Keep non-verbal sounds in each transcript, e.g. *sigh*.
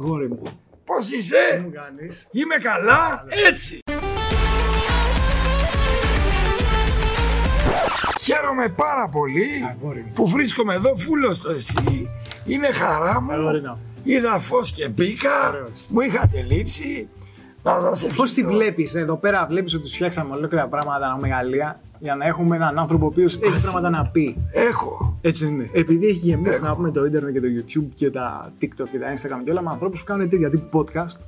Αγόρι μου. Πώς Τι είσαι, μου κάνεις; είμαι καλά, έτσι. Χαίρομαι πάρα πολύ Αγόρι μου. που βρίσκομαι εδώ φούλος το εσύ. Είναι χαρά μου. Αγόρι μου. Είδα φως και μπήκα. Ωραίος. Μου είχατε λείψει. Να σας ευχηθώ. Πώς τη βλέπεις, εδώ πέρα; Βλέπεις ότι του φτιάξαμε ολόκληρα πράγματα μεγαλεία για να έχουμε έναν άνθρωπο ο οποίος έχει πράγματα να πει. Έχω. Έτσι είναι. Επειδή έχει γεμίσει να πούμε το Ιντερνετ και το YouTube και τα TikTok και τα Instagram και όλα με ανθρώπους που κάνουν τέτοια τύπου podcast.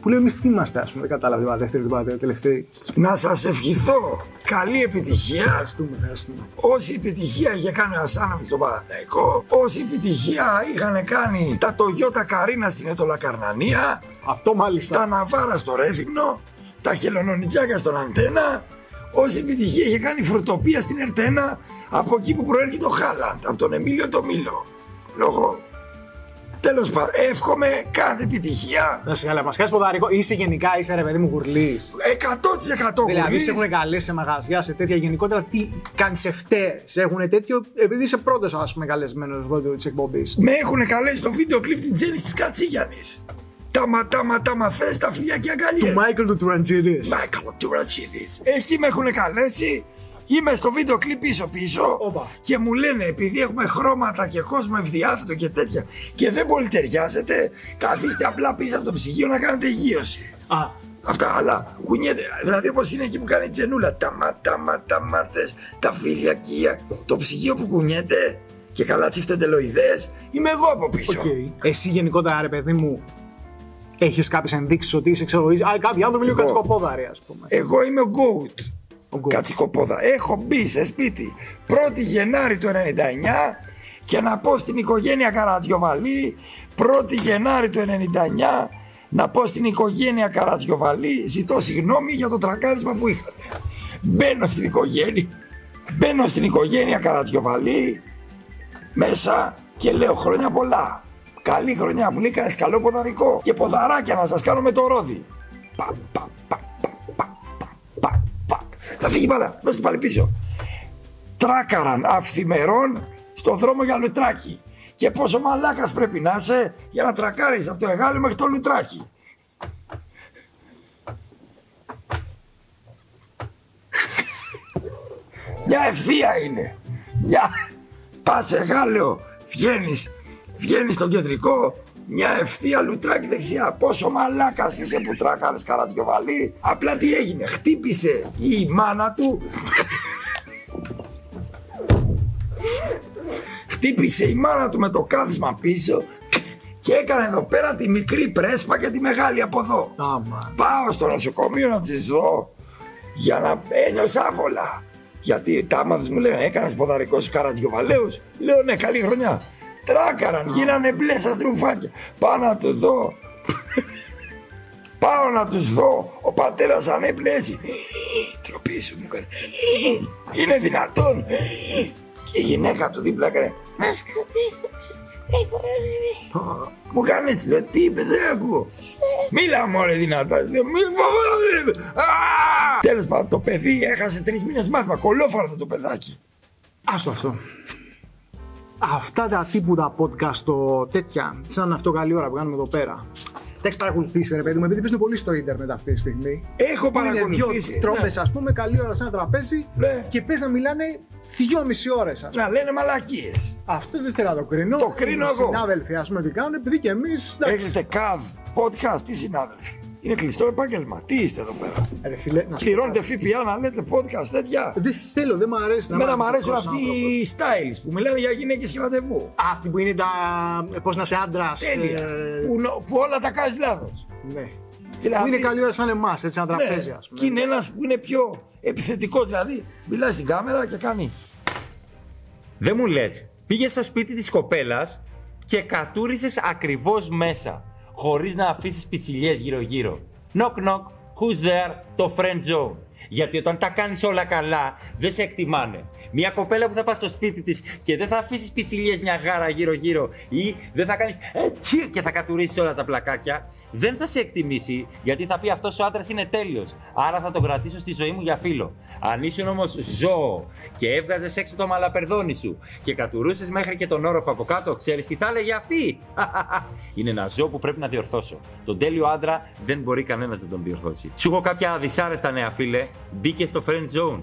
Που λέμε εμείς τι είμαστε, ας πούμε. Δεν κατάλαβε τίποτα δεύτερη, τίποτα τελευταία. Να σας ευχηθώ καλή επιτυχία. Ευχαριστούμε, ευχαριστούμε. Όση επιτυχία είχε κάνει ο Ασάνοβιτς στον Παναθηναϊκό, όση επιτυχία είχαν κάνει τα Toyota Καρίνα στην Έτολα Καρνανία, Αυτό μάλιστα. τα Ναβάρα στο Ρέθυμνο, τα Χελονονιτζάκια στον Αντένα, όση επιτυχία είχε κάνει η Φρουτοπία στην Ερτένα από εκεί που προέρχεται ο Χάλαντ, από τον Εμίλιο το Μήλο. Λόγω. Τέλος πάντων, εύχομαι κάθε επιτυχία. Να σε καλά, μας κάνει ποδαρικό. Είσαι γενικά, είσαι ρε παιδί μου γουρλής. 100% Δηλαδή, γουρλής. σε έχουν καλέσει σε μαγαζιά, σε τέτοια γενικότερα. Τι κάνεις σε φταίες, σε έχουν τέτοιο; Επειδή είσαι πρώτος, ας πούμε, καλεσμένος εδώ της εκπομπής. Με έχουν καλέσει στο βίντεο κλιπ την Τζέννη της Κατσίγιανης. Τα ματάμα, τα μαθές, τα φιλιά και αγκαλιές. Του Μάικλ του Τουραντζίδης. Μάικλ Τουρατσίδης. Εκεί με έχουν καλέσει. Είμαι στο βίντεο κλιπ πίσω πίσω Όπα. και μου λένε επειδή έχουμε χρώματα και κόσμο ευδιάθετο και τέτοια και δεν πολύ ταιριάζεται, καθίστε απλά πίσω από το ψυγείο να κάνετε γύρωση. Α, Αυτά, αλλά κουνιέται. Δηλαδή όπως είναι εκεί που κάνει η τζενούλα. Τα ματάμα, τα μάτες, τα φιλιακία. Το ψυγείο που κουνιέται και καλά τσιφτεντελοειδές. Είμαι εγώ από πίσω. οκ. Εσύ γενικότερα, ρε παιδί μου, έχεις κάποιες ενδείξεις ότι είσαι ξέρω, είσαι- Α, κάποιοι άνθρωποι λίγο Εγώ. κατσικοπόδαροι, ας πούμε. Εγώ είμαι ο Goat. Ο Goat. Κατσικοπόδα. Έχω μπει σε σπίτι 1η Γενάρη του 99 και να πω στην οικογένεια Καρατζιοβαλή 1η Γενάρη του 99 να πω στην οικογένεια Καρατζιοβαλή ζητώ συγγνώμη για το τρακάρισμα που είχατε. Μπαίνω στην οικογένεια, μπαίνω στην οικογένεια Καρατζιοβαλή μέσα και λέω χρόνια πολλά. Καλή χρονιά μου λέει κάνεις καλό ποδαρικό και ποδαράκια να σας κάνω με το ρόδι. Πα, πα, πα, πα, πα, πα, πα, πα. Θα φύγει πάντα, δώστε πάλι πίσω. Τράκαραν αυθημερών στο δρόμο για λουτράκι. Και πόσο μαλάκας πρέπει να είσαι για να τρακάρεις από το εγάλιο μέχρι το λουτράκι. Μια ευθεία είναι. Μια... Πας σε Γάλλιο, βγαίνεις, βγαίνεις στο κεντρικό, μια ευθεία λουτράκι δεξιά. Πόσο μαλάκας είσαι που τράκαρες καρατζιοβαλή. Απλά τι έγινε, χτύπησε η μάνα του. χτύπησε η μάνα του με το κάθισμα πίσω και έκανε εδώ πέρα τη μικρή πρέσπα και τη μεγάλη από εδώ. Άμα. Πάω στο νοσοκομείο να τις δω για να ένιωσα άβολα. Γιατί τα άμαθες μου λένε έκανες ποδαρικό στους Καρατζιοβαλαίους. Λέω ναι καλή χρονιά. Τράκαραν, γίνανε μπλε σαν στρουφάκια. Πάω να το δω. Πάω να τους δω. Ο πατέρας ανέπνε έτσι. Τροπή σου μου έκανε. Είναι δυνατόν. Και η γυναίκα του δίπλα έκανε. Μας κρατήστε δεν μπορώ να Μου κάνει έτσι, λέω τι είπε, δεν ακούω. Μίλα μωρέ δυνατά. Λέω μη φοβάσαι. Τέλος πάντων, το παιδί έχασε τρεις μήνες μάθημα. Κολόφαρδο το παιδάκι. Άστο αυτό. Αυτά τα τύπου τα podcast, το τέτοια, σαν αυτό καλή ώρα που κάνουμε εδώ πέρα. Τα έχεις παρακολουθήσει, ρε παιδί μου, επειδή παίζουν πολύ στο ίντερνετ αυτή τη στιγμή. Έχω Που Είναι δύο παρακολουθήσει. τρόπες, ναι. ας πούμε, καλή ώρα σε ένα τραπέζι Ναι. και πες να μιλάνε δυόμιση ώρες, ας πούμε. Να λένε μαλακίες. Αυτό δεν θέλω να το κρίνω. Το κρίνω Οι εγώ. συνάδελφοι, ας πούμε, τι κάνουν, επειδή και εμείς. Έχετε καβ, podcast, τι συνάδελφοι. Είναι κλειστό επάγγελμα. Τι είστε εδώ πέρα; Ρε φίλε, να σου Πληρώνετε ΦΠΑ να λέτε podcast τέτοια. Δεν θέλω, δεν μου αρέσει να Εμένα είμαι μου αρέσουν αρνητικός αυτοί άνθρωπος. οι styles που μιλάνε για γυναίκες και ραντεβού. Αυτοί που είναι τα. Πώς να είσαι άντρας. Τέλεια. Που, νο- που όλα τα κάνεις λάθος. ναι. Δηλαδή- Που είναι καλή ώρα σαν εμάς, έτσι, ένα τραπέζι, Ναι, ας πούμε. και είναι ένας που είναι πιο επιθετικός. Δηλαδή, μιλάει στην κάμερα και κάνει. Δεν μου λες, πήγες στο σπίτι της κοπέλας και κατούρισες ακριβώς μέσα, χωρίς να αφήσεις πιτσιλιές γύρω-γύρω. Knock knock, who's there, το friend zone. Γιατί όταν τα κάνεις όλα καλά, δεν σε εκτιμάνε. Μια κοπέλα που θα πας στο σπίτι της και δεν θα αφήσεις πιτσιλιές μια γάρα γύρω-γύρω ή δεν θα κάνεις έτσι και θα κατουρίσεις όλα τα πλακάκια, δεν θα σε εκτιμήσει γιατί θα πει αυτός ο άντρας είναι τέλειος. Άρα θα τον κρατήσω στη ζωή μου για φίλο. Αν ήσουν όμως ζώο και έβγαζες έξω το μαλαπερδόνι σου και κατουρούσες μέχρι και τον όροφο από κάτω, ξέρεις τι θα έλεγε αυτή; *laughs* είναι ένα ζώο που πρέπει να διορθώσω. Τον τέλειο άντρα δεν μπορεί κανένας να τον διορθώσει. Σου έχω κάποια δυσάρεστα νέα φίλε. Μπήκε στο friend zone.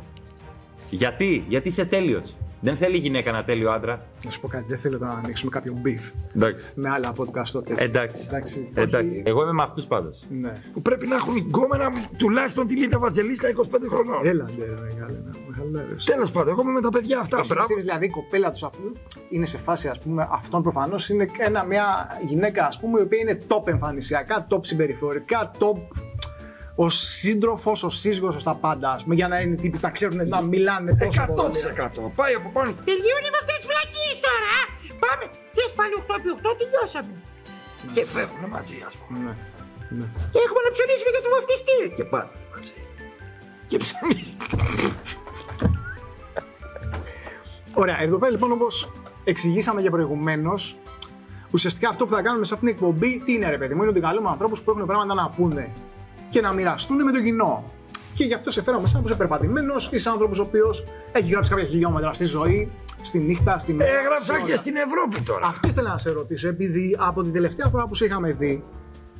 Γιατί, γιατί είσαι τέλειος. Δεν θέλει η γυναίκα ένα τέλειο άντρα. Να σου πω κάτι, δεν θέλω να ανοίξουμε κάποιο beef Εντάξει. με άλλα podcast τότε. Εντάξει. Εντάξει. Εντάξει. όχι- Εγώ είμαι με αυτούς πάντως. Ναι. Που πρέπει να έχουν γκόμενα τουλάχιστον τη Λίτα Βατζελίστα 25 χρονών. Έλα, ντε, ρε, μεγάλε, να με χαλάρες. Τέλος πάντων, εγώ είμαι με τα παιδιά αυτά. Εσύ Μπράβο. πιστεύεις, δηλαδή η κοπέλα τους αυτού είναι σε φάση, ας πούμε, αυτόν προφανώς είναι ένα, μια γυναίκα, ας πούμε, η οποία είναι top εμφανισιακά, top συμπεριφορικά, top ο σύντροφος, ο σύζυγος, τα πάντα, ας πούμε, για να είναι τύποι, τα ξέρουν να μιλάνε τόσο πολύ. 100%. Πάει από πάνω. Τελειώνει με αυτές τις βλακίες τώρα, α! Πάμε! Θες πάλι 8x8, τελειώσαμε. Και φεύγουν μαζί, ας πούμε. Ναι. ναι. Και έχουμε να ψωνίσουμε για το βαφτιστήρι. Και πάνε μαζί. Και ψωνίζουν. Ωραία, εδώ πέρα λοιπόν όπως εξηγήσαμε και προηγουμένως, ουσιαστικά αυτό που θα κάνουμε σε αυτήν την εκπομπή, τι είναι ρε παιδί μου, είναι ότι καλούμε ανθρώπους που έχουν πράγματα να πούνε και να μοιραστούν με το κοινό. Και γι' αυτό σε φέραμε σαν άνθρωπο περπατημένος ή σαν άνθρωπος ο οποίος έχει γράψει κάποια χιλιόμετρα στη ζωή, στη νύχτα, στη μέρα. σε Έγραψα όλα. και στην Ευρώπη τώρα. Αυτό ήθελα να σε ρωτήσω, επειδή από την τελευταία φορά που σε είχαμε δει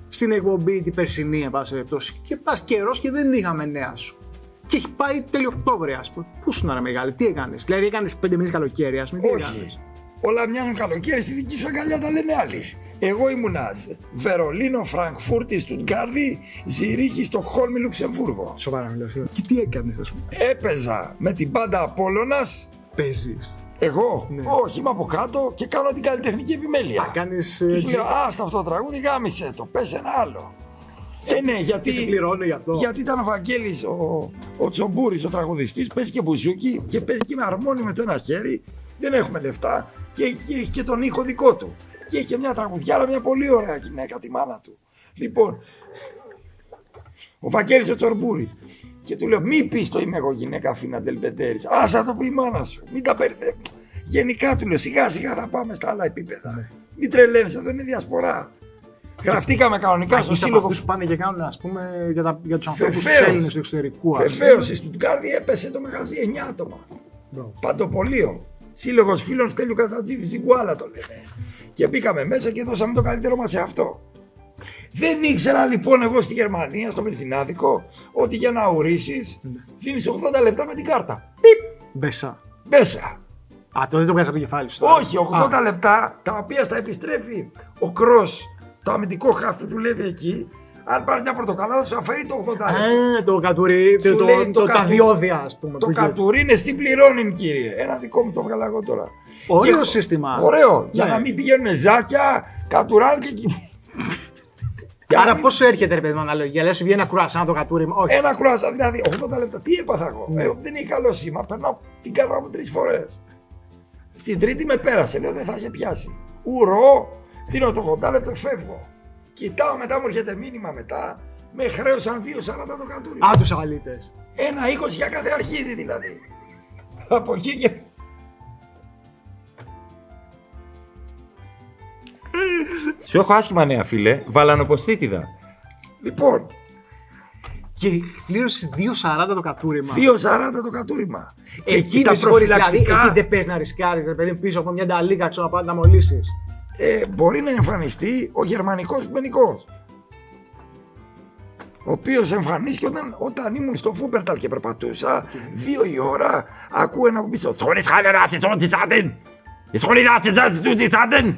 στην εκπομπή την περσινή, εν πάση περιπτώσει, και πας καιρός και δεν είχαμε νέα σου. Και έχει πάει τέλειο Οκτώβρη, ας πούμε. Πού σου να ρε μεγάλη, τι έκανες; Δηλαδή έκανες πέντε μήνες καλοκαίρι, ας πούμε. Τι Όχι. έκανες; Όλα μοιάζουν καλοκαίρι, στη δική σου αγκαλιά τα λένε άλλοι. Εγώ ήμουνα Βερολίνο, Φραγκφούρτη, Στουτγκάρδη, Ζηρίχη, Στοκχόλμη, Λουξεμβούργο. Σοβαρά μιλάω. σοβαρά. Και τι έκανες, ας πούμε; Έπαιζα με την πάντα Απόλλωνας, Παίζεις. εγώ, Ναι. όχι είμαι από κάτω και κάνω την καλλιτεχνική επιμέλεια. Κάνεις. Και σου λέω, άστα αυτό το τραγούδι, γάμισε το, πες ένα άλλο. Ε, ναι, γιατί, Τι σε πληρώνει γι' αυτό; γιατί ήταν ο Βαγγέλης, ο, ο Τσομπούρης, ο τραγουδιστής, παίζει και μπουζούκι και παίζει και με αρμόνι με το ένα χέρι. Δεν έχουμε λεφτά και έχει, έχει και τον ήχο δικό του. Και έχει και μια τραγουδιάρα, μια πολύ ωραία γυναίκα, τη μάνα του. Λοιπόν, ο Βαγγέλης ο Τσορμπούρης. Και του λέω, μη πεις το είμαι εγώ γυναίκα Αθήνα Ντελμπεντέρης. Άσα το πει η μάνα σου. Μην τα μπερδεύει. Γενικά του λέω, σιγά σιγά θα πάμε στα άλλα επίπεδα. Ναι. Μην τρελαίνεις, αυτό είναι διασπορά. Γραφτήκαμε κανονικά στο Είσαι από σύλλογο αυτούς που πάνε και κάνουν, ας πούμε, για, τα, για τους ανθρώπους τους Βεβαίως. Έλληνες του εξωτερικού. ας πούμε. Βεβαίως, στη Στουτγκάρδη έπεσε το μαγαζί 9 άτομα. Μπράβο. Παντοπολείο. Σύλλογος φίλων Στέλιου Καζατζίδη Ζιγκουάλα το λένε. Και μπήκαμε μέσα και δώσαμε το καλύτερό μας σε αυτό. Δεν ήξερα λοιπόν εγώ στη Γερμανία, στο Βενζινάδικο, ότι για να ορίσεις Ναι. δίνεις 80 λεπτά με την κάρτα. Πιπ, Μπέσα. μέσα. Α, το δεν το βγάζει από το κεφάλι σου. τώρα. Όχι, 80 Α, λεπτά τα οποία στα επιστρέφει ο Κρός, το αμυντικό χάφι που δουλεύει εκεί. Αν πάρεις μια πορτοκαλάδα, σου αφαιρεί το 80 λεπτά. Α, το κατουρί, Σου το, λέει το, το το, τα κατου- διόδια, ας πούμε. Το που γίνεται. κατουρίνε τι πληρώνει, κύριε. Ένα δικό μου το βγάλα εγώ τώρα. Ωραίο Και- σύστημα. Ωραίο. Για Ναι. να μην πηγαίνουν ζάκια, κατουράν και εκεί. Για *laughs* να Άρα μην- πόσο έρχεται, ρε παιδί μου, αναλογία; Λες, σου βγαίνει ένα κουρασάν το κατούριμα. Όχι. Ένα κρουάσα, δηλαδή 80 λεπτά. Τι έπαθα εγώ; Ναι. Ε, δεν έχει καλό σήμα. Περνάω την κάρτα μου τρεις φορές. Στην τρίτη με πέρασε. Λέω δεν θα είχε πιάσει. Ουρώ, δίνω το 80 λεπτό, φεύγω. Κοιτάω μετά, μου έρχεται μήνυμα μετά. Με χρέωσαν 2,40 το κατούριμα. Α, τους αλήτε. Ένα 20 για κάθε αρχίδι δηλαδή. Από εκεί και. Σου έχω άσχημα νέα, φίλε. Βαλανοποστήτηδα. Λοιπόν, Και πλήρωσε 2,40 το κατούριμα. 2,40 το κατούριμα. Και Εκεί εκεί τα με συγχωρείς, δηλαδή, προφυλακτικά εκεί δεν πες να ρισκάρεις, ρε παιδί μου, πίσω από μια νταλίκα, ξέρω να πάει να τα μολύσεις. Ε, μπορεί να εμφανιστεί ο γερμανικός μενικός. Ο οποίος εμφανίστηκε όταν, όταν ήμουν στο Φούπερταλ και περπατούσα, δύο η ώρα, ακούω ένα από πίσω. Σόλι χάλε να σε τόντι σάντεν! Σόλι να σε τόντι σάντεν!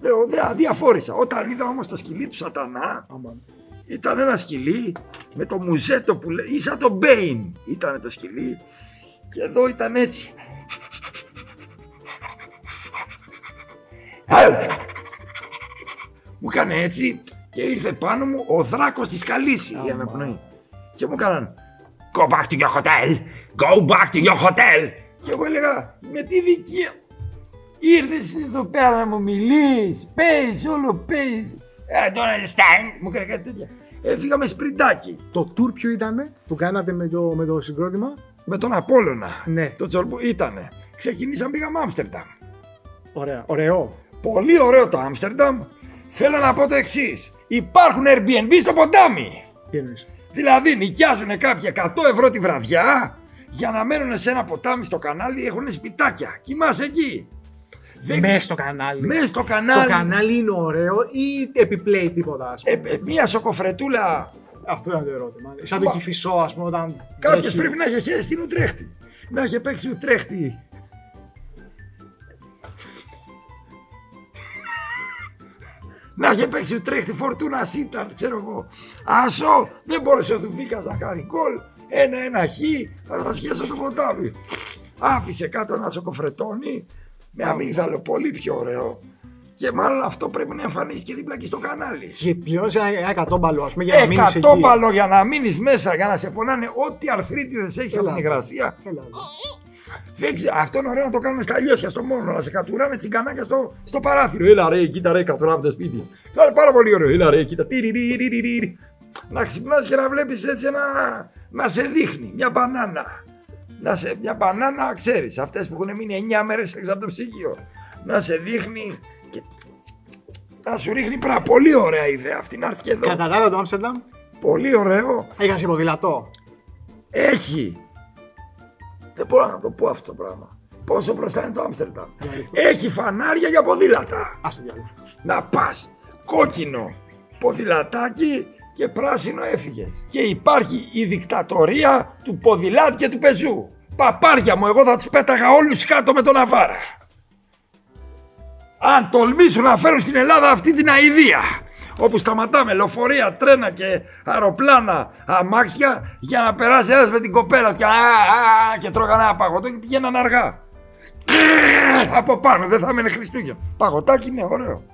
Λέω, δε αδιαφόρησα. Όταν είδα όμως το σκυλί του Σατανά, Αμάν. Ήταν ένα σκυλί με το μουζέτο που λέει, ή σαν το Μπέιν ήταν το σκυλί και εδώ ήταν έτσι. Μου έκανε έτσι και ήρθε πάνω μου ο δράκος της Καλύσης για να πνοεί. Και μου έκαναν Go back to your hotel! Go back to your hotel! Και εγώ έλεγα με τη δική Ήρθες εδώ πέρα να μου μιλείς, πες, όλο πες. I don't understand. Μου έκανε κάτι τέτοια. Ε, φύγαμε σπριντάκι. Το tour ποιο ήταν που κάνατε με το, με το συγκρότημα; Με τον Απόλλωνα. Ναι. Το Τζορμπού ήτανε. Ξεκινήσαμε πήγαμε Άμστερνταμ. Ωραία. Ωραίο. Πολύ ωραίο το Άμστερνταμ. Θέλω να πω το εξής. Υπάρχουν Airbnb στο ποτάμι. Τι εννοείς; Δηλαδή νοικιάζουν κάποιοι 100 ευρώ τη βραδιά για να μένουν σε ένα ποτάμι στο κανάλι, έχουν σπιτάκια. Κοιμάσαι εκεί. Δεν... Μέσα στο κανάλι. Μέσα στο κανάλι. Το κανάλι είναι ωραίο ή επιπλέει τίποτα, ας πούμε; Ε, ε, μία σοκοφρετούλα. Αυτό ήταν το ερώτημα. Σαν το Μα- κυφισό, ας πούμε, όταν. Κάποιος τρέχει. πρέπει να είχε χέσει στην Ουτρέχτη. Να είχε παίξει Ουτρέχτη. Να είχε παίξει Ουτρέχτη Φορτούνα Σίταρ, ξέρω εγώ. Άσο, δεν μπόρεσε ο Δουφίκα να κάνει γκολ. Ένα-ένα χ, θα τα σχέσω το ποτάμι. Άφησε κάτω ένα σοκοφρετόνι με αμύγδαλο πολύ πιο ωραίο. Και μάλλον αυτό πρέπει να εμφανίσει δίπλα εκεί στο κανάλι. Και πληρώνει ένα εκατόμπαλο, ας πούμε, για να μείνεις εκεί. Εκατόμπαλο για να μείνεις μέσα, για να σε πονάνε ό,τι αρθρίτιδες έχεις από Έλα. την υγρασία. Έλα, Δεν ξέρω, αυτό είναι ωραίο να το κάνουμε στα λιώσια στο μόνο, να σε κατουράνε τσιγκανάκια στο, στο παράθυρο. Έλα ρε, κοίτα ρε, κατουράμε το σπίτι. Θα είναι πάρα πολύ ωραίο. Έλα ρε, κοίτα. τυριριριριρι. Να ξυπνάς και να βλέπεις έτσι ένα. να σε δείχνει μια μπανάνα. Να σε, μια μπανάνα, ξέρεις, αυτές που έχουν μείνει 9 μέρες έξω από το ψυγείο. Να σε δείχνει και να σου ρίχνει πράγμα. Πολύ ωραία ιδέα αυτή να έρθει και εδώ. Κατά τα άλλα το Άμστερνταμ Πολύ ωραίο. έχασε ποδηλατό. Έχει. Δεν μπορώ να το πω αυτό το πράγμα. Πόσο μπροστά είναι το Άμστερνταμ. Έχει φανάρια για ποδήλατα. Α το διάλογο. Να πας κόκκινο ποδηλατάκι και πράσινο έφυγες. Και υπάρχει η δικτατορία του ποδηλάτη και του πεζού. Παπάρια μου, εγώ θα τους πέταγα όλους κάτω με τον Αβάρα. Αν τολμήσουν να φέρουν στην Ελλάδα αυτή την αηδία όπου σταματάμε λεωφορεία, τρένα και αεροπλάνα, αμάξια για να περάσει ένας με την κοπέλα του και, α, α, και τρώγανε ένα παγωτό και πηγαίναν αργά. Από πάνω, δεν θα έμενε Χριστούγεννα. Παγωτάκι είναι ωραίο.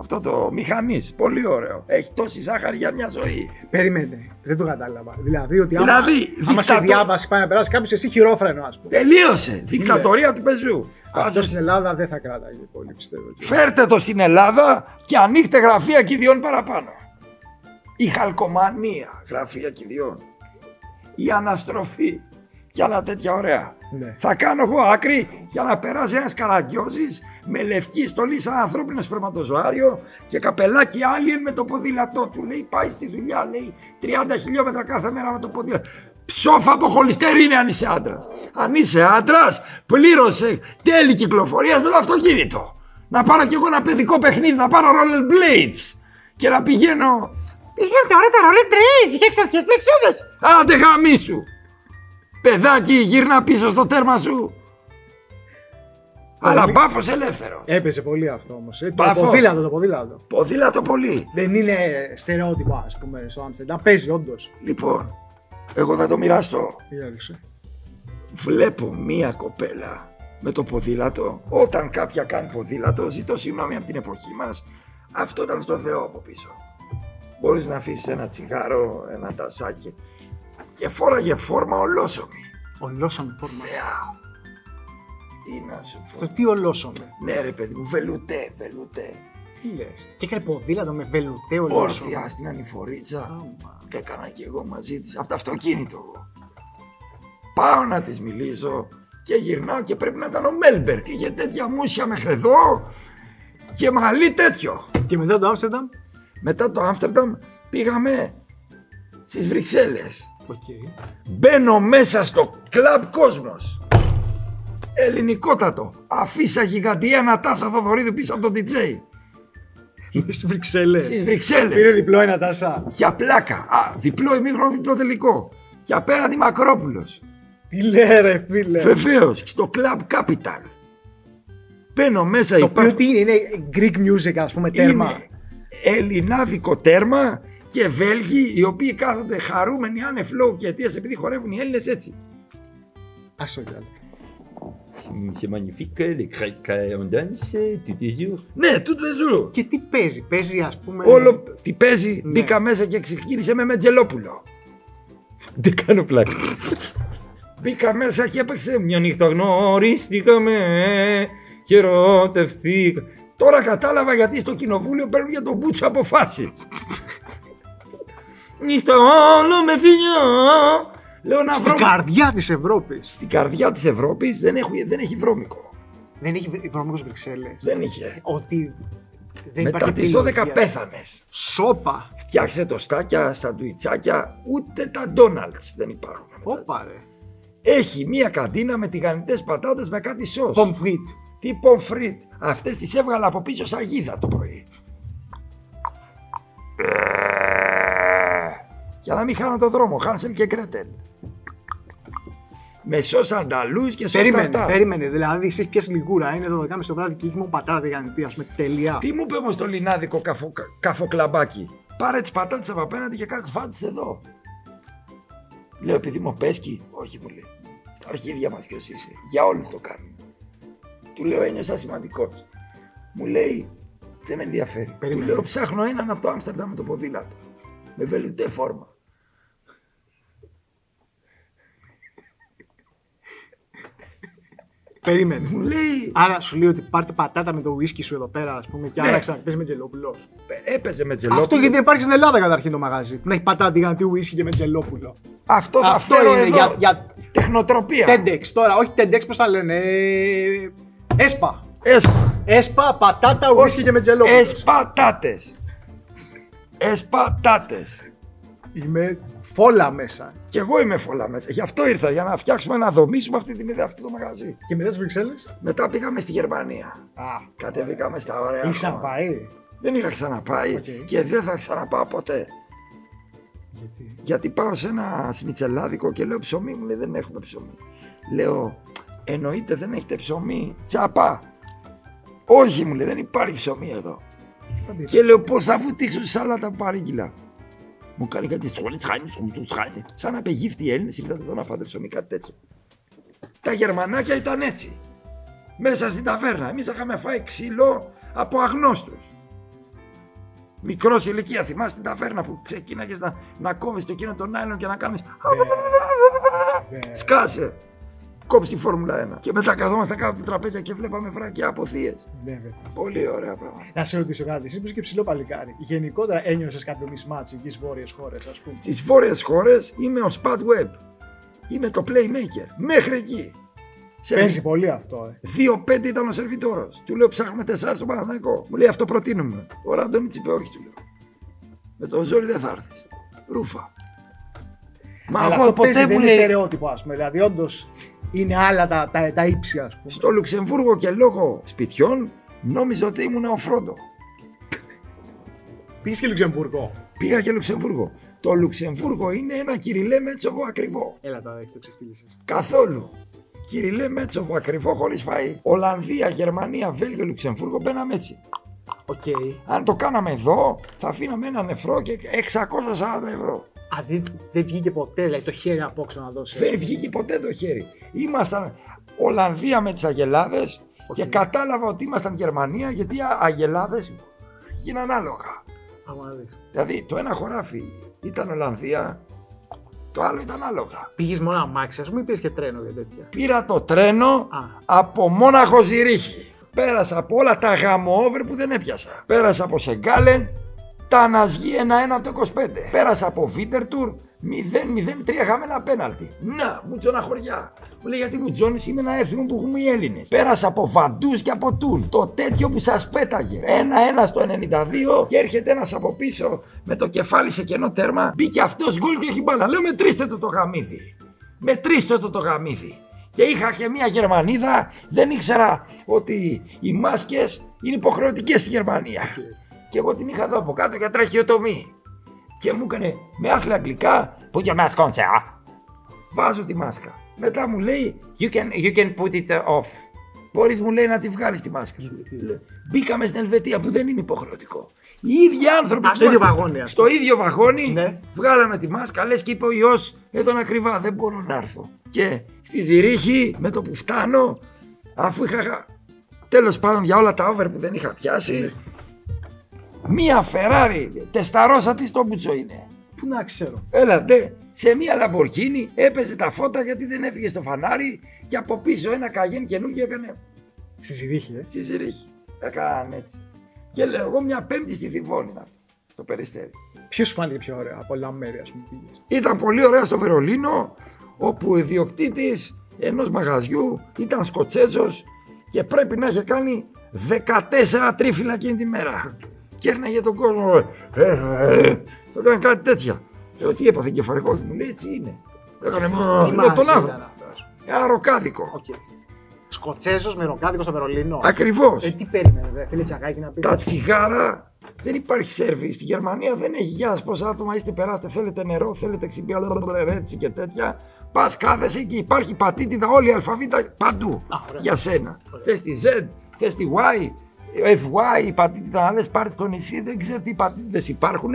Αυτό το μηχανής, πολύ ωραίο. Έχει τόση ζάχαρη για μια ζωή. Περίμενε. Δεν το κατάλαβα. Δηλαδή ότι άμα, Δηλαδή, άμα σε δικτατο- διάβαση πάει να περάσει κάποιος, εσύ χειρόφρενο, ας πούμε. Τελείωσε. Δικτατορία του πεζού. Αυτό Πάντως, στην Ελλάδα δεν θα κράταγε πολύ, πιστεύω. Φέρτε το στην Ελλάδα και ανοίχτε γραφεία κηδιών παραπάνω. Η χαλκομανία γραφεία κηδιών. Η αναστροφή και άλλα τέτοια ωραία. Ναι. Θα κάνω εγώ άκρη για να περάσει ένας καραγκιόζης με λευκή στολή σαν ανθρώπινο σπερματοζωάριο και καπελάκι alien με το ποδήλατό του. Λέει πάει στη δουλειά, λέει 30 χιλιόμετρα κάθε μέρα με το ποδήλατο. Ψόφα από χολυστερίνη αν είσαι άντρας. Αν είσαι άντρας, πλήρωσε τέλη κυκλοφορίας με το αυτοκίνητο. Να πάρω κι εγώ ένα παιδικό παιχνίδι, να πάρω rollerblades και να πηγαίνω. Πήγαινε τώρα τα ρόλερ μπρέιζ και εξαρχές πλεξούδες. Άντε γαμίσου! Παιδάκι, γύρνα πίσω στο τέρμα σου. Αλλά μπάφος ελεύθερο. Έπαιζε πολύ αυτό όμως. Το Μπάφος. ποδήλατο, το ποδήλατο. Ποδήλατο πολύ. Δεν είναι στερεότυπο, ας πούμε, στο Άμστερνταμ. Παίζει, όντως. Λοιπόν, εγώ θα το μοιραστώ. Για ρίξε. Βλέπω μία κοπέλα με το ποδήλατο. Όταν κάποια κάνει ποδήλατο, ζητώ συγγνώμη από την εποχή μας, αυτό ήταν στο Θεό από πίσω. Μπορείς να αφήσεις ένα τσιγάρο, ένα τασάκι. Και φόραγε φόρμα ολόσωμη. Ολόσωμη φόρμα. Θεά. Τι να σου πω. Το τι ολόσωμη. Ναι ρε παιδί μου, βελουτέ, βελουτέ. Τι λες. Και έκανε ποδήλατο με βελουτέ ολόσωμη. Όρθια στην ανηφορίτσα. Άμα. Έκανα και εγώ μαζί της, από το αυτοκίνητο εγώ. Πάω να της μιλήσω και γυρνάω και πρέπει να ήταν ο Μέλμπερκ. Είχε τέτοια μουσια μέχρι εδώ και μαλλί τέτοιο. Και μετά το Άμστερνταμ; Μετά το Άμστερνταμ πήγαμε στις Βρυξέλλες. Οκ. Μπαίνω μέσα στο κλαμπ κόσμος. Ελληνικότατο. Αφίσα γιγαντιαία Νατάσα Θοδωρίδου πίσω από τον DJ. Στις Βρυξέλλες. Στις Βρυξέλλες. Πήρε διπλό η Νατάσα. Για πλάκα. Α, διπλό ημίχρονο, διπλό τελικό. Και απέναντι Μακρόπουλος. Τι λέει, ρε φίλε. Βεβαίως, στο Club Capital. Μπαίνω μέσα, Το υπάρχει. οποίο τι είναι, είναι Greek music, ας πούμε, τέρμα. Είναι ελληνάδικο τέρμα και Βέλγοι οι οποίοι κάθονται χαρούμενοι άνευ λόγου και αιτίας επειδή χορεύουν οι Έλληνες έτσι. Α το διάλογο. C'est magnifique, les grecs, on danse tous les jours. Ναι, τούτο ζουρού. Και τι παίζει, παίζει ας πούμε. Όλο τι παίζει, Ναι. μπήκα μέσα και ξεκίνησε με Μετζελόπουλο. Δεν κάνω πλάκα. Μπήκα μέσα και έπαιξε μια νύχτα γνωριστήκαμε και ερωτευθήκα. Τώρα κατάλαβα γιατί στο κοινοβούλιο παίρνουν για τον Μπούτσο αποφάσεις. Νύχτα όλο με φιλιά. Λέω να Στην βρω. καρδιά της Ευρώπης. Στην καρδιά της Ευρώπης δεν, έχει- δεν έχει βρώμικο. Δεν έχει βρώμικος Βρυξέλλες. Δεν είχε. Ότι. Δεν Μετά υπάρχει τις 12 επιλογή. πέθανες. Σόπα. Φτιάξε τοστάκια, σαντουιτσάκια, ούτε τα Ντόναλτς δεν υπάρχουν. μετά. Όπα ρε. Έχει μία καντίνα με τηγανιτές πατάτες με κάτι σως. Πομφρίτ. Τι πομφρίτ. Αυτές τις έβγαλα από πίσω σαγίδα το πρωί. Για να μην χάνω το δρόμο. Χάνσελ και Γκρέτελ. Με σως ανταλούς και σως Περίμενε, ταρτάρ. περίμενε. Δηλαδή, εσύ έχει πιάσει λιγούρα. Είναι 12.30 το βράδυ και έχει μόνο πατάτα διγανητή, ας πούμε. Τελεία. Τι μου είπε όμως το λινάδικο καφο, κα- καφοκλαμπάκι; Πάρε τις πατάτες από απέναντι και κάτσε φάτες εδώ. Λέω επειδή μου πέσκει. Όχι μου λέει. Στα αρχίδια μας ποιος είσαι. Για όλους το κάνουν. Του λέω ένιωσα σημαντικός. Μου λέει δεν με ενδιαφέρει. Περίμενε. Του λέω ψάχνω έναν από το Άμστερνταμ με το ποδήλατο. Με βελουτέ φόρμα. Περίμενε. Μου λέει Άρα σου λέει ότι πάρτε πατάτα με το ουίσκι σου εδώ πέρα, ας πούμε, και Ναι. άρα ξαναπέζει με τζελόπουλο. έπαιζε με τζελόπουλο. Αυτό γιατί δεν υπάρχει στην Ελλάδα καταρχήν το μαγάζι. Που να έχει πατάτα διγανητή ουίσκι και με τζελόπουλο. Αυτό θα Αυτό φέρω είναι εδώ. για- για- Τεχνοτροπία. TEDx τώρα, όχι TEDx, πώς τα λένε. ε, Έσπα. Έσπα. Έσπα, πατάτα, ουίσκι και με τζελόπουλος. Εσπατάτες. Εσπατάτες. Είμαι φόλα μέσα. Κι εγώ είμαι φωλά μέσα. Γι' αυτό ήρθα, για να φτιάξουμε να δομήσουμε αυτή την ιδέα, αυτό το μαγαζί. Και μετά στις Βρυξέλλες; Μετά πήγαμε στη Γερμανία. Α, Κατεβήκαμε στα ωραία. είχε χώματα. πάει. Δεν είχα ξαναπάει Οκ. και δεν θα ξαναπάω ποτέ. Γιατί; Γιατί πάω σε ένα σνιτσελάδικο και λέω ψωμί, μου λέει δεν έχουμε ψωμί. Λέω, εννοείται δεν έχετε ψωμί, τσάπα. Όχι μου λέει δεν υπάρχει ψωμί εδώ. Πάντα Και λέω πώς θα βουτήξω σάλατα που παρήγγειλα. Μου κάνει κάτι στρόλι, τσχάνι, του τσχάνι. Σαν να πεγύφτει οι Έλληνες, ήρθατε εδώ να φάτε ψωμί, κάτι τέτοιο. Τα Γερμανάκια ήταν έτσι. Μέσα στην ταβέρνα. Εμείς είχαμε φάει ξύλο από αγνώστους. Μικρός ηλικία, θυμάσαι την ταβέρνα που ξεκίναγες να, να κόβεις το εκείνο το νάιλον και να κάνεις. Σκάσε! Κόψει τη Φόρμουλα 1. Και μετά καθόμασταν κάτω από το τραπέζια και βλέπαμε βράκια από θείες. Βέβαια. Πολύ ωραία πράγματα. Να σε ρωτήσω κάτι. Εσύ που είσαι και ψηλό παλικάρι. Γενικότερα ένιωσες κάποιο mismatch εκεί στις βόρειες χώρες, ας πούμε; Στις βόρειες χώρες είμαι ο Spad Web. Είμαι το playmaker. Μέχρι εκεί. Σε Παίζει πολύ αυτό, ε. 2-5 ήταν ο σερβιτόρος. Του λέω ψάχνουμε τεσσάρι στο Παναθηναϊκό. Μου λέει αυτό προτείνουμε. Ο Ράντονιτς είπε όχι του λέω. Με το ζόρι δεν θα έρθεις. Ρούφα. Μα Αλλά εγώ αυτό ποτέ παίζει, δεν μου είναι λέει. στερεότυπο, ας πούμε. Δηλαδή, όντως είναι άλλα τα, τα, τα ύψη, ας πούμε. Στο Λουξεμβούργο και λόγω σπιτιών νόμιζα ότι ήμουν ο Φρόντο. Πήγες και Λουξεμβούργο. Πήγα και Λουξεμβούργο. Το Λουξεμβούργο είναι ένα κυριλέ μέτσοβο ακριβό. Έλα τώρα, έλα, το ξεφτίλισες. Καθόλου. Κυριλέ Μέτσοβο ακριβό χωρίς φαΐ. Ολλανδία, Γερμανία, Βέλγιο, Λουξεμβούργο μπαίναμε έτσι. Οκ. Αν το κάναμε εδώ, θα αφήναμε ένα νεφρό και 640 ευρώ. Α, δεν, δεν βγήκε ποτέ, δηλαδή το χέρι από έξω να δώσει. Δεν βγήκε ποτέ το χέρι. Ήμασταν Ολλανδία με τις Αγελάδες και κατάλαβα ότι ήμασταν Γερμανία γιατί οι Αγελάδες γίναν άλογα. Άμα να δεις. Δηλαδή το ένα χωράφι ήταν Ολλανδία, το άλλο ήταν άλογα. Πήγες μόνο αμάξι, ας πούμε, ή πήρες και τρένο για τέτοια; Πήρα το τρένο Α. από Μόναχο Ζηρίχη. Πέρασα από όλα τα γαμόβερ που δεν έπιασα. Πέρασα από Σεγκάλεν, τα Ναζγί 1-1 το 25. Πέρασα από Βίτερτουρ 0-0-3 χαμένα πέναλτι. Να, μου τζώνα χωριά. Μου λέει γιατί μου τζώνεις είναι ένα έθιμο που έχουμε οι Έλληνες. Πέρασα από Βαντούς και από Τούν. Το τέτοιο που σας πέταγε. 1-1 στο 92 και έρχεται ένας από πίσω με το κεφάλι σε κενό τέρμα. Μπήκε αυτός γκολ και έχει μπάλα. Λέω μετρήστε το το γαμίδι. Μετρήστε το το γαμίδι. Και είχα και μια Γερμανίδα, δεν ήξερα ότι οι μάσκες είναι υποχρεωτικές στη Γερμανία. Και εγώ την είχα εδώ από κάτω για τραχιοτομή. Και μου έκανε με άθλια αγγλικά, put your mask on, sir. Βάζω τη μάσκα. Μετά μου λέει, you can, you can put it off. Μπορείς μου λέει να τη βγάλεις τη μάσκα. Λέω, Μπήκαμε στην Ελβετία που δεν είναι υποχρεωτικό. Οι ίδιοι άνθρωποι. Α, που στο ίδιο είμαστε- βαγόνι, ας Στο ίδιο βαγόνι Ναι. βγάλαμε τη μάσκα, λες και είπε ο ιός, εδώ είναι ακριβά, δεν μπορώ να έρθω. Και στη Ζηρίχη με το που φτάνω, αφού είχα τέλος πάντων για όλα τα over που δεν είχα πιάσει, μία Ferrari, τεσταρώσα τι στο μπουτσο είναι. Πού να ξέρω. Έλατε, σε μία Λαμπορκίνη έπαιζε τα φώτα γιατί δεν έφυγε στο φανάρι και από πίσω ένα καγέν καινούργιο έκανε Στη Ζηρίχη, ε. στη Ζηρίχη. Έκαναν έτσι. Και λέω εγώ μια πέμπτη στη Θηβόνη είναι αυτό, στο Περιστέρι. Ποιο σου φάνηκε πιο ωραίο από όλα μέρη, ας πούμε, πήγες. Ήταν πολύ ωραία στο Βερολίνο, όπου ο ιδιοκτήτης ενός μαγαζιού ήταν Σκοτσέζος και πρέπει να είχε κάνει 14 τρίφυλλα εκείνη τη μέρα. Και έρναγε τον κόσμο. Ε, ε, ε, το έκανε κάτι τέτοια. Λέω τι έπαθε κεφαλικό, μου λέει έτσι είναι. Έκανε Τι με τον μαζί άνθρωπο. ήταν αυτό, ας πούμε. Ένα ροκάδικο. Οκ. Σκοτσέζος με ροκάδικο στο Βερολίνο. Ακριβώς. Ε, τι περίμενε, δε, θέλει τσακάκι να πεις. Τα τσιγάρα δεν υπάρχει σερβι. Στη Γερμανία δεν έχει γεια σα πόσα άτομα είστε, περάστε. Θέλετε νερό, θέλετε ξυπνιά, έτσι και τέτοια. Πας κάθεσαι και υπάρχει πατήτηδα όλη η αλφαβήτα παντού Α, ωραία. για σένα. Θες τη Z, θες τη Y, FY, η πατήτηδα να λε πάρει στο νησί, δεν ξέρω τι πατήτηδε υπάρχουν.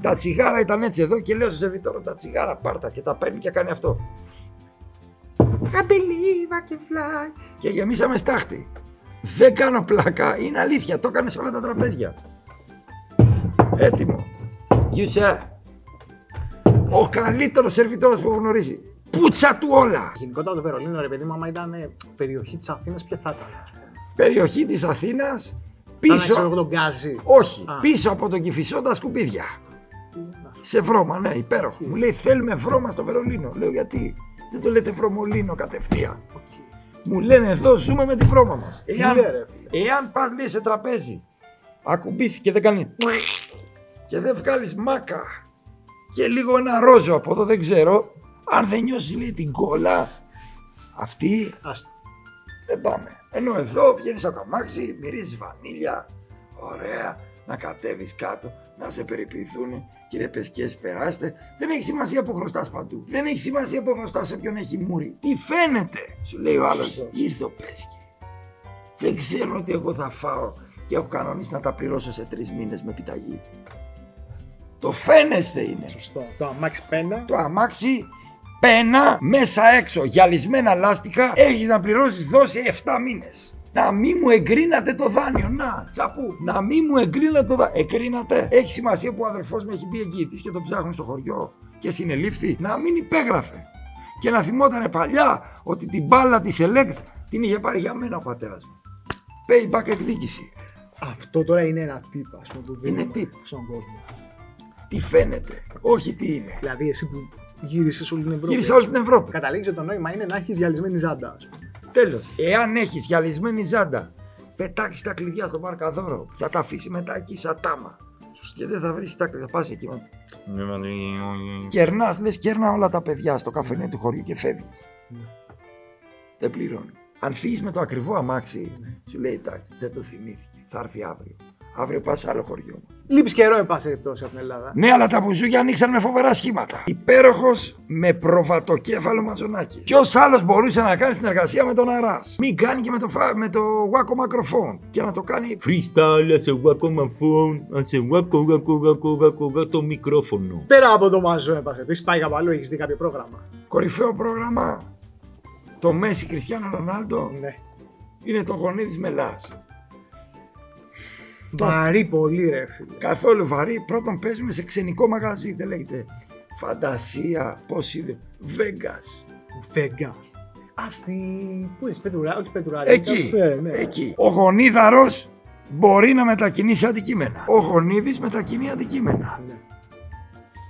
Τα τσιγάρα ήταν έτσι εδώ και λέω σε σερβιτόρο τα τσιγάρα πάρτα και τα παίρνει και κάνει αυτό. I believe I can fly. Και γεμίσαμε στάχτη. Δεν κάνω πλάκα, είναι αλήθεια, το έκανε σε όλα τα τραπέζια. Έτοιμο. You sir. Ο καλύτερος σερβιτόρος που έχω γνωρίσει. Πούτσα του όλα. Γενικότερα το Βερολίνο, ρε παιδί μου, άμα ήταν ε, περιοχή της Αθήνας, ποια θα ήταν, α πούμε. Περιοχή της Αθήνας, Πίσω. ξέρω εγώ πίσω, τον Γκάζι. όχι, Α. πίσω από τον Κηφισό τα σκουπίδια. Σε βρώμα, ναι, υπέροχο. Μου λέει θέλουμε βρώμα στο Βερολίνο. Λέω γιατί. Δεν το λέτε βρωμολίνο κατευθείαν. Μου λένε εδώ ζούμε με τη βρώμα μας. Εάν, λέει, ρε, εάν πας λέει σε τραπέζι, ακουμπήσει και δεν κάνει και δεν βγάλεις μάκα και λίγο ένα ρόζο από εδώ δεν ξέρω, αν δεν νιώσεις λέει την κόλλα αυτή Άστο. δεν πάμε. Ενώ εδώ βγαίνεις από το αμάξι, μυρίζεις βανίλια, ωραία, να κατέβεις κάτω, να σε περιποιηθούν. Κύριε Πεσκές, περάστε. Δεν έχει σημασία που χρωστάς παντού. Δεν έχει σημασία που χρωστάς σε ποιον έχει μούρι. Τι φαίνεται, σου λέει ο άλλος. Σωστός. Ήρθε ο Πέσκι. Δεν ξέρουν ότι εγώ θα φάω και έχω κανονίσει να τα πληρώσω σε τρεις μήνες με επιταγή. Το φαίνεστε είναι. Σωστό. Το αμάξι πένα. Το αμάξι πένα μέσα έξω γυαλισμένα λάστιχα έχεις να πληρώσεις δόση 7 μήνες. Να μην μου εγκρίνατε το δάνειο. Να, τσαπού. Να μην μου εγκρίνατε το δάνειο. Εγκρίνατε. Έχει σημασία που ο αδερφός μου έχει μπει εγγυητής και τον ψάχνουν στο χωριό και συνελήφθη. Να μην υπέγραφε. Και να θυμότανε παλιά ότι την μπάλα της ΕΛΕΚ την είχε πάρει για μένα ο πατέρας μου. Payback εκδίκηση. Αυτό τώρα είναι ένα τύπο, ας πούμε, που Είναι δίνουμε tip. στον κόσμο. Τι φαίνεται. Όχι τι είναι. Δηλαδή, εσύ που γύρισες όλη την Ευρώπη. Γύρισα όλη την Ευρώπη. Καταλήγεις ότι το νόημα είναι να έχεις γυαλισμένη ζάντα, ας πούμε. Τέλος, εάν έχεις γυαλισμένη ζάντα, πετάξεις τα κλειδιά στο μαρκαδόρο, θα τα αφήσεις μετά εκεί σαν τάμα. Και δεν θα βρεις τα κλειδιά. Πας εκεί. Κερνάς, λες, κερνά όλα τα παιδιά στο καφενέ του χωριού και φεύγεις. Δεν πληρώνει. Αν φύγεις με το ακριβό αμάξι, σου λέει εντάξει, δεν το θυμήθηκε. Θα έρθει αύριο. Αύριο πας σε άλλο χωριό μου. Λείπεις καιρό, εν πάση περιπτώσει, από την Ελλάδα. Ναι, αλλά τα μπουζούκια ανοίξαν με φοβερά σχήματα. Υπέροχος με προβατοκέφαλο μαζονάκι. Ποιο άλλος μπορούσε να κάνει συνεργασία με τον Αράς. Μην κάνει και με το, φα... με το Waco Microphone. Και να το κάνει. Freestyle, σε wacko my phone, σε wacko, wacko, wacko, wacko, wacko, το μικρόφωνο. Πέρα από το μαζό, εν πάση περιπτώσει, πάει κάπου αλλού, έχεις δει κάποιο πρόγραμμα; Κορυφαίο πρόγραμμα. Το Μέση Κριστιανό Ρονάλντο Ναι. είναι το γονίδι Μελάς. Βαρύ πολύ, ρε φίλε. Καθόλου βαρύ. Πρώτον παίζουμε σε ξενικό μαγαζί. Δεν λέγεται φαντασία. Πώς είδε. Vegas. Vegas. Α, στη. Πού είναι, Πετουρά, όχι Πετουράρι. Εκεί. Ε, ναι. Εκεί. Ο γονίδαρος μπορεί να μετακινήσει αντικείμενα. Ο γονίδης μετακινεί αντικείμενα. Ναι.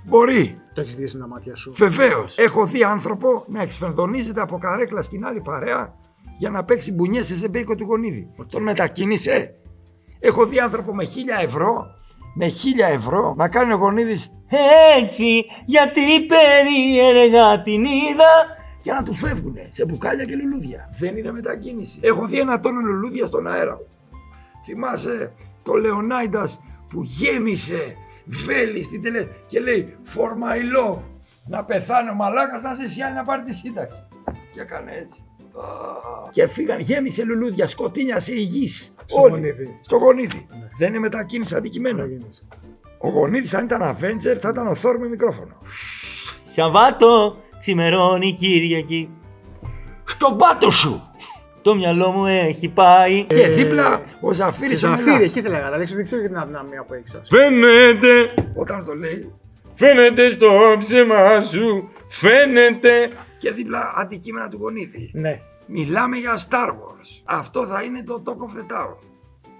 Μπορεί. Το έχεις δει με τα μάτια σου. Βεβαίως. Έχω δει άνθρωπο να εξφενδονίζεται από καρέκλα στην άλλη παρέα για να παίξει μπουνιέ σε ζεμπέικο του γονίδι. Τον μετακίνησε. Έχω δει άνθρωπο με χίλια ευρώ, με χίλια ευρώ να κάνει ο γονίδης Έτσι, γιατί περίεργα την είδα. για να του φεύγουνε σε μπουκάλια και λουλούδια. Δεν είναι μετακίνηση. Έχω δει ένα τόνο λουλούδια στον αέρα. Θυμάσαι το Λεωνάιντας που γέμισε βέλη στην τελε... και λέει For my love. Να πεθάνει ο μαλάκας να ζήσει άλλη να πάρει τη σύνταξη. Και έκανε έτσι. Α, Και φύγαν, γέμισε λουλούδια, σκοτίνιασε υγιής. Στο Όλοι. γονίδι. Στο γονίδι. Δεν είναι μετακίνηση αντικειμένο. Να γίνεις. Ο γονίδης αν ήταν Avenger θα ήταν ο Θόρ με μικρόφωνο. Σαββάτο, ξημερώνει Κυριακή. Στον πάτο σου! Το μυαλό μου έχει πάει. Και δίπλα ο Και Ζαφύρης ο Ζαφύρι, Μελάς. εκεί ήθελα να καταλήξω, δεν ξέρω και την αδυναμία που έχεις. Φαίνεται, Όταν το λέει φαίνεται στο ψέμα σου, φαίνεται. Και δίπλα αντικείμενα του γονίδι. Ναι. Μιλάμε για Star Wars. Αυτό θα είναι το Talk of the Town.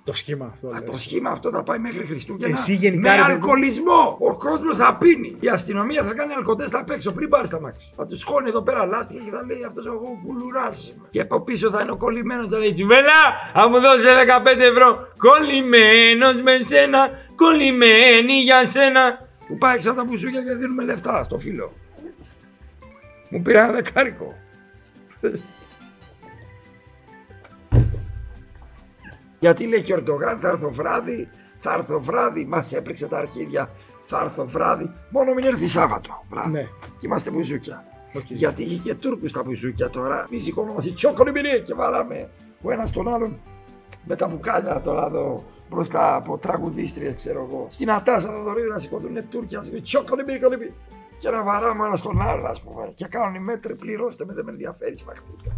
Το σχήμα αυτό. Α, λες. το σχήμα αυτό θα πάει μέχρι Χριστούγεννα. Εσύ γενικά, με ρε παιδί- αλκοολισμό. Ο κόσμος θα πίνει. Η αστυνομία θα κάνει αλκοτέστα απ' έξω πριν πάρει τα μάξι. σου. Θα τους χώνει εδώ πέρα λάστιχα και θα λέει αυτός ο κουλουρά. Και από πίσω θα είναι ο κολλημένος. Θα λέει Τσουβέλα, αν μου δώσει 15 ευρώ, κολλημένος με σένα, κολλημένη για σένα. Που πάει έξω από τα μπουζούκια και δίνουμε λεφτά στο φίλο. Μου πήρε ένα δεκάρικο. Γιατί λέει και ο Ερντογάν, θα έρθω βράδυ, θα έρθω βράδυ, μας έπληξε τα αρχίδια. Θα έρθω βράδυ, μόνο μην έρθει Σάββατο βράδυ. Ναι. Και είμαστε μπουζούκια. Οκ. Γιατί είχε και Τούρκους τα μπουζούκια τώρα. Μη σηκωνόμαστε τσόκολη μυρί και βαράμε ο ένας τον άλλον με τα μπουκάλια τώρα εδώ μπροστά από τραγουδίστρια, ξέρω εγώ. Στην Ατάσα θα δωρεούν να σηκωθούν Τούρκοι να σηκωθούν τσόκολη μυρί, κολυμπή. Και να βαράμε ένα τον άλλον, ας πούμε. Και κάνουν οι μέτροι, πληρώστε με, δεν με ενδιαφέρει, σφαχτείτε.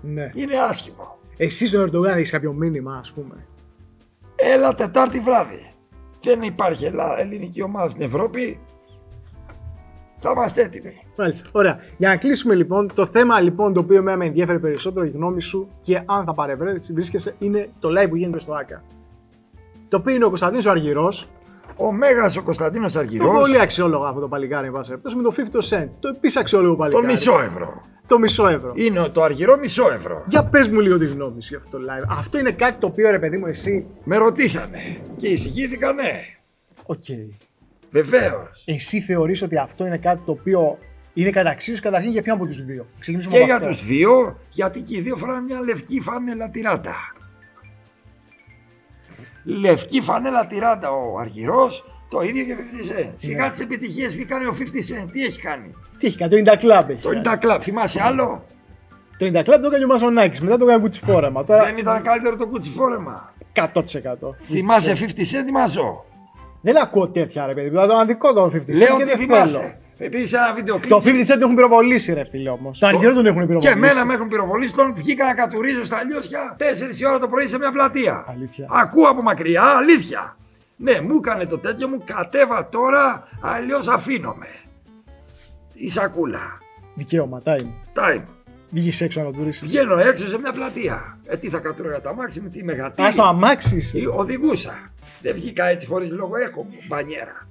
Ναι. Είναι άσχημο. Εσύ στον Ερντογάν έχεις κάποιο μήνυμα, ας πούμε; Έλα Τετάρτη βράδυ. Δεν υπάρχει ελλα- ελληνική ομάδα στην Ευρώπη. Θα είμαστε έτοιμοι. Μάλιστα. Ωραία. Για να κλείσουμε λοιπόν, το θέμα λοιπόν το οποίο εμένα με ενδιαφέρει περισσότερο, η γνώμη σου και αν θα παρευρέθεις, βρίσκεσαι, είναι το live που γίνεται στο ΑΚΑ. Το οποίο είναι ο Κωνσταντίνος ο Αργυρός. Ο Μέγας ο Κωνσταντίνος Το Αργυρός, πολύ αξιόλογο αυτό το παλικάρι, εν πάση περιπτώσει, με το 50 cent. Το επίσης αξιόλογο το παλικάρι. μισό ευρώ. Το μισό ευρώ. Είναι το αργυρό μισό ευρώ. Για πες μου λίγο τη γνώμη σου για αυτό το live. Αυτό είναι κάτι το οποίο ρε παιδί μου, εσύ. Με ρωτήσανε και εισηγήθηκα ναι. Οκ. Βεβαίως. Εσύ θεωρείς ότι αυτό είναι κάτι το οποίο είναι καταξίωση καταρχήν για ποιον από τους δύο; Ξεκινήσουμε Και από για αυτό. τους δύο, γιατί και οι δύο φοράνε μια λευκή φανέλα τιράντα. Λευκή φανέλα τιράντα ο Αργυρός, το ίδιο και ο 50 Cent. Σιγά Ναι. τις επιτυχίες που κάνει ο 50 Cent, τι έχει κάνει; Τι έχει κάνει, το In Da Club έχει. Το κάνει. In Da Club, θυμάσαι άλλο; Το In Da Club το έκανε ο Μαζονάκη, μετά το έκανε κουτσιφόρεμα. Τώρα Δεν ήταν καλύτερο το κουτσιφόρεμα. 100%. Θυμάσαι 50 Cent ή μαζό. Δεν ακούω τέτοια ρε παιδί μου. Το αντικό το 50 Cent Λέω και ότι δεν θυμάσαι. θέλω. Επίσης ένα βίντεο κλιπ. Το 50 Cent τον έχουν πυροβολήσει ρε φίλε όμως. Το αργυρό τον έχουν Και πυροβολήσει. εμένα με έχουν πυροβολήσει, τον βγήκα να κατουρίζω στα λιώσια 4 η ώρα το πρωί σε μια πλατεία. Αλήθεια. Ακούω από μακριά, αλήθεια. Ναι, μου έκανε το τέτοιο μου, κατέβα τώρα, αλλιώς αφήνομαι. Η σακούλα. Δικαίωμα, time. Time. Βγήκες έξω να τον τουρίσει. Βγαίνω έξω σε μια πλατεία. Ε, τι θα κατούργα τα μάξι μου, τι μεγατή. Α το αμάξι. είσαι. Οδηγούσα. Δεν βγήκα έτσι χωρίς λόγο, έχω μπανιέρα.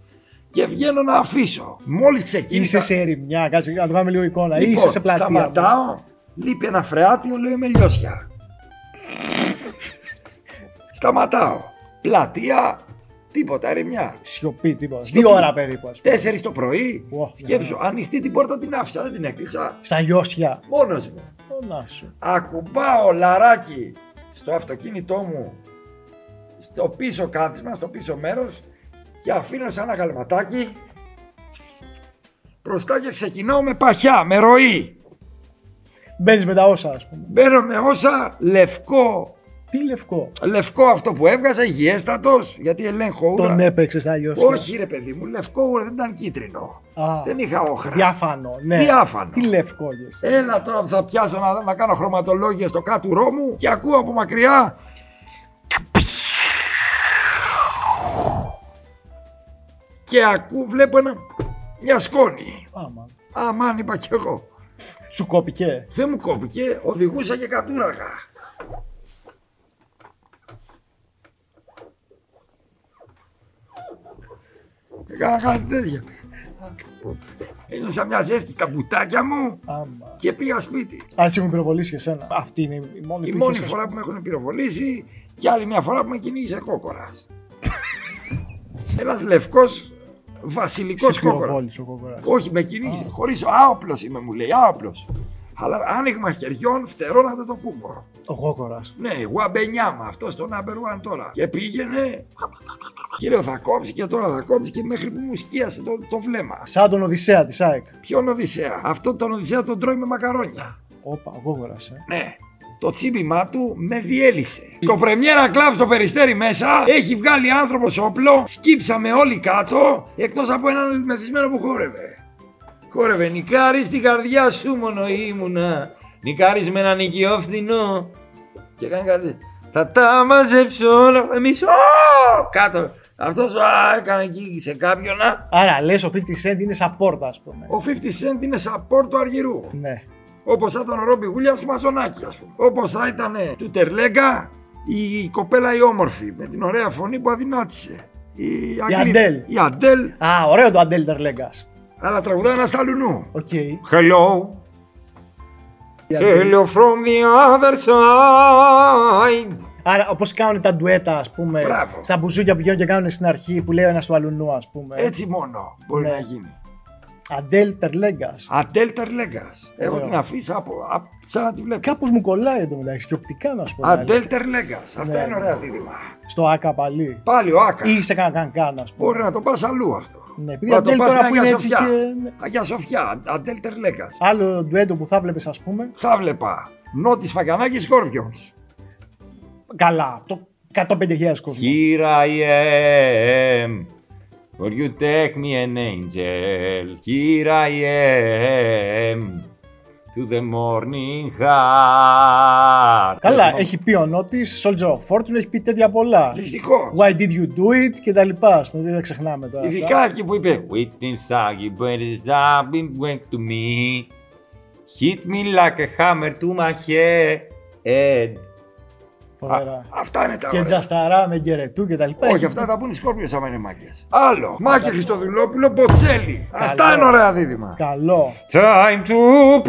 Και βγαίνω να αφήσω. Μόλις ξεκίνησα. Είσαι σε ερημιά, κάτσε να το κάνουμε λίγο εικόνα. Ή Λοιπόν, είσαι σε πλατεία. όμως. σταματάω, λείπει ένα φρεάτιο, λέω είμαι λιώσια. σταματάω. Πλατεία, τίποτα, ερημιά. Σιωπή, τίποτα. Σιωπή. Δύο ώρα περίπου, ας πούμε. Τέσσερις το πρωί, Ω, σκέψου, ανοιχτή την πόρτα την άφησα, δεν την έκλεισα. Στα λιώσια. Μόνος μου. Ω, να σου. Ακουμπάω λαράκι στο αυτοκίνητό μου, στο πίσω κάθισμα, στο πίσω μέρος και αφήνω σαν ένα γαλματάκι μπροστά και ξεκινάω με παχιά, με ροή. Μπαίνεις με τα όσα, ας πούμε. Μπαίνω με όσα λευκό, Τι λευκό; λευκό αυτό που έβγαζα, υγιέστατος, γιατί ελέγχω ούρα. Τον έπαιξες στα λιώσια. Όχι ρε παιδί μου, λευκό ούρα, δεν ήταν κίτρινο. Α, Δεν είχα όχρα. Διάφανο, ναι. Διάφανο. Τι λευκό γες. Έλα τώρα που θα πιάσω να, να κάνω χρωματολόγια στο κάτουρό μου και ακούω από μακριά. Και ακούω, βλέπω ένα, μια σκόνη. Άμα. Αμάν είπα κι εγώ. Σου κόπηκε; Δεν μου κόπηκε, οδηγούσα και κατούραγα. Έκανα κάτι τέτοιο. Ένιωσα μια ζέστη στα μπουτάκια μου Άμα. και πήγα σπίτι. Αν σε έχουν πυροβολήσει και εσένα. Αυτή είναι η μόνη Η που μόνη είχες, ας φορά που με έχουν πυροβολήσει και άλλη μια φορά που με κυνήγησε κόκορας. *laughs* Ένας λευκός βασιλικός Σε κόκορας. πυροβόλησε ο κόκορας. Όχι, με κυνήγησε. Χωρίς άοπλο είμαι, μου λέει, άοπλο. Αλλά άνοιγμα χεριών, φτερώνατε το κούμπο. Ο κόκορας. Ναι, γουαμπενιάμα, αυτός στο number one τώρα. Και πήγαινε. Και λέω θα κόψει και τώρα θα κόψει και μέχρι που μου σκίασε το, το βλέμμα. Σαν τον Οδυσσέα της ΑΕΚ. Ποιον Οδυσσέα; Αυτό τον Οδυσσέα τον τρώει με μακαρόνια. Όπα, ο κόκορας, ε. Ναι. Το τσίπημά του με διέλυσε. Στο πρεμιέρα κλαμπ στο περιστέρι μέσα έχει βγάλει άνθρωπος όπλο. Σκύψαμε όλοι κάτω εκτός από έναν μεθυσμένο που χόρευε. Χόρευε νικάρι στην καρδιά σου μόνο ήμουνα. Νικάρι με έναν οικειό φθηνό. Και έκανε κάτι. Θα τα μαζέψω όλα εμείς. Ω! Κάτω. Αυτός α, έκανε εκεί σε κάποιον. α. Άρα λες ο 50 Cent είναι support, ας πούμε. Ο 50 Cent είναι support του Αργυρού. Ναι. Όπως θα ήταν ο Ρόμπι Γούλια του Μαζονάκη, ας πούμε. Όπως θα ήταν του Τερλέγκα Η κοπέλα η όμορφη με την ωραία φωνή που αδυνάτησε. Η, Αγγλίδα- Αντέλ. Η Αντέλ, Α, ωραίο το Αντέλ Τερλέγκας. αλλά τραγουδάει ένας στα λουνού. Οκ. Hello. Η Αντέλ. Hello from the other side. Άρα, όπως κάνουν τα ντουέτα, ας πούμε, Μπράβο. στα μπουζούκια που πηγαίνουν και κάνουν στην αρχή που λέει ο ένας του αλουνού, ας πούμε. Έτσι μόνο μπορεί Ναι. να γίνει. Αντέλ Τερλέγκας. Αντέλ Τερλέγκας. Έχω Ωραίο. την αφήσα από, από, σαν να τη βλέπω. Κάπως μου κολλάει εδώ μεταξύ και οπτικά να σου πω. Αντέλ Τερλέγκας. Αυτά Ναι. είναι ωραία δίδυμα. Στο Άκα πάλι. Πάλι ο Άκα. Ή σε κανένα καν, ας πούμε. Μπορεί να το πας αλλού αυτό. Ναι, επειδή να το Αντέλ πας τώρα στην που Αγία είναι έτσι Σοφιά. και- ναι. Αγία Σοφιά, Αντέλ Τερλέγκας. Άλλο ντουέτο που θα βλέπεις, ας πούμε. Θα βλέπα. Νότι Φακιανάκης Σκόρπιονς. Καλά. Το 105.000 κόσμο. Here I am. Will you take me an angel? Here I am. To the morning heart. Καλά, έχει πει ο Νότι, Soldier of Fortune, έχει πει τέτοια πολλά. Δυστυχώ. Why did you do it και τα λοιπά. Ας πούμε, δεν τα ξεχνάμε τώρα. αυτά. Ειδικά εκεί που είπε. Within saggy birds up in wake to me. Hit me like a hammer to my head. Φοβερά. Αυτά είναι τα Και ωραία. τζασταρά με γκερετού και τα λοιπά. Όχι, Έχει- αυτά τα πούνε οι Σκόρπιοι άμα είναι μάγκες. Άλλο. Μάκη Χριστοδουλόπουλο, Μποτσέλη. Αυτά είναι ωραία δίδυμα. Καλό. Time to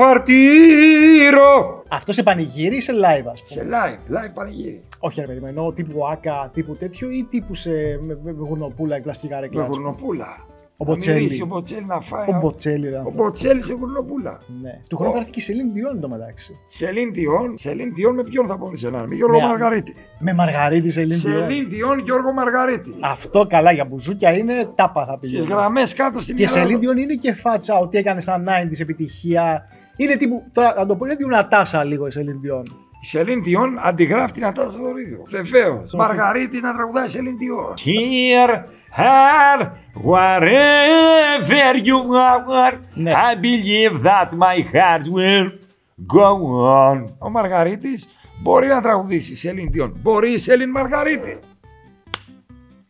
partiro. Αυτός σε πανηγύρι ή σε live, ας πούμε; Σε live, live πανηγύρι. Όχι, ρε παιδί μου, εννοώ τύπου άκα, τύπου τέτοιο ή τύπου σε με, με γουρνοπούλα ή πλαστικά Με ρεκλά. γουρνοπούλα. Ο Να Μποτσέλη. μυρίσει Ο Μποτσέλη να φάει. Ο Μποτσέλη, ρε Ο άνθρωπο. Μποτσέλη σε γουρνοπούλα. Ναι. Του χρόνου θα έρθει και η Σελήνη Διόν το μεταξύ. Σελήν Διόν, Σελήν Διόν με ποιον θα μπορούσε να είναι, με Γιώργο Ναι, Μαργαρίτη. Με Μαργαρίτη Σελήνη Διόν. Σελήν Διόν, Γιώργο Μαργαρίτη. Αυτό καλά για μπουζούκια είναι τάπα θα Στις πήγε. γραμμές κάτω στην Και Ελλάδα. Σελήνη Διόν είναι και φάτσα ότι έκανε στα 90s επιτυχία. Είναι τύπου, τώρα να το πω, είναι τύπου Νατάσα λίγο η Σελήνη Διόν. Η Σελήν Διόν αντιγράφει την Ατάσα Δωρίδου. Βεβαίως. Μαργαρίτη να τραγουδάει Σελήν Διόν. Here, her, wherever you are, Ναι. I believe that my heart will go on. Ο Μαργαρίτης μπορεί να τραγουδήσει Σελήν Διόν. Μπορεί η Σελήν Μαργαρίτη.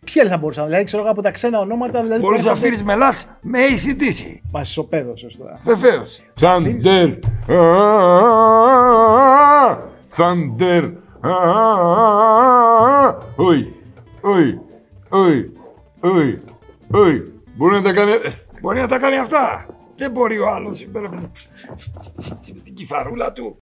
Ποιοι άλλοι θα μπορούσαν, δηλαδή ξέρω εγώ από τα ξένα ονόματα. Δηλαδή, Μπορείς να φύρει μελά με ACDC. Μα ισοπαίδωσε τώρα. Βεβαίως. Thunder, ah, thunder, ah, Οι, οι, οι, οι, οι. Μπορεί να τα κάνει. Μπορεί να τα κάνει αυτά. Δεν μπορεί ο άλλο με την κυφαρούλα του.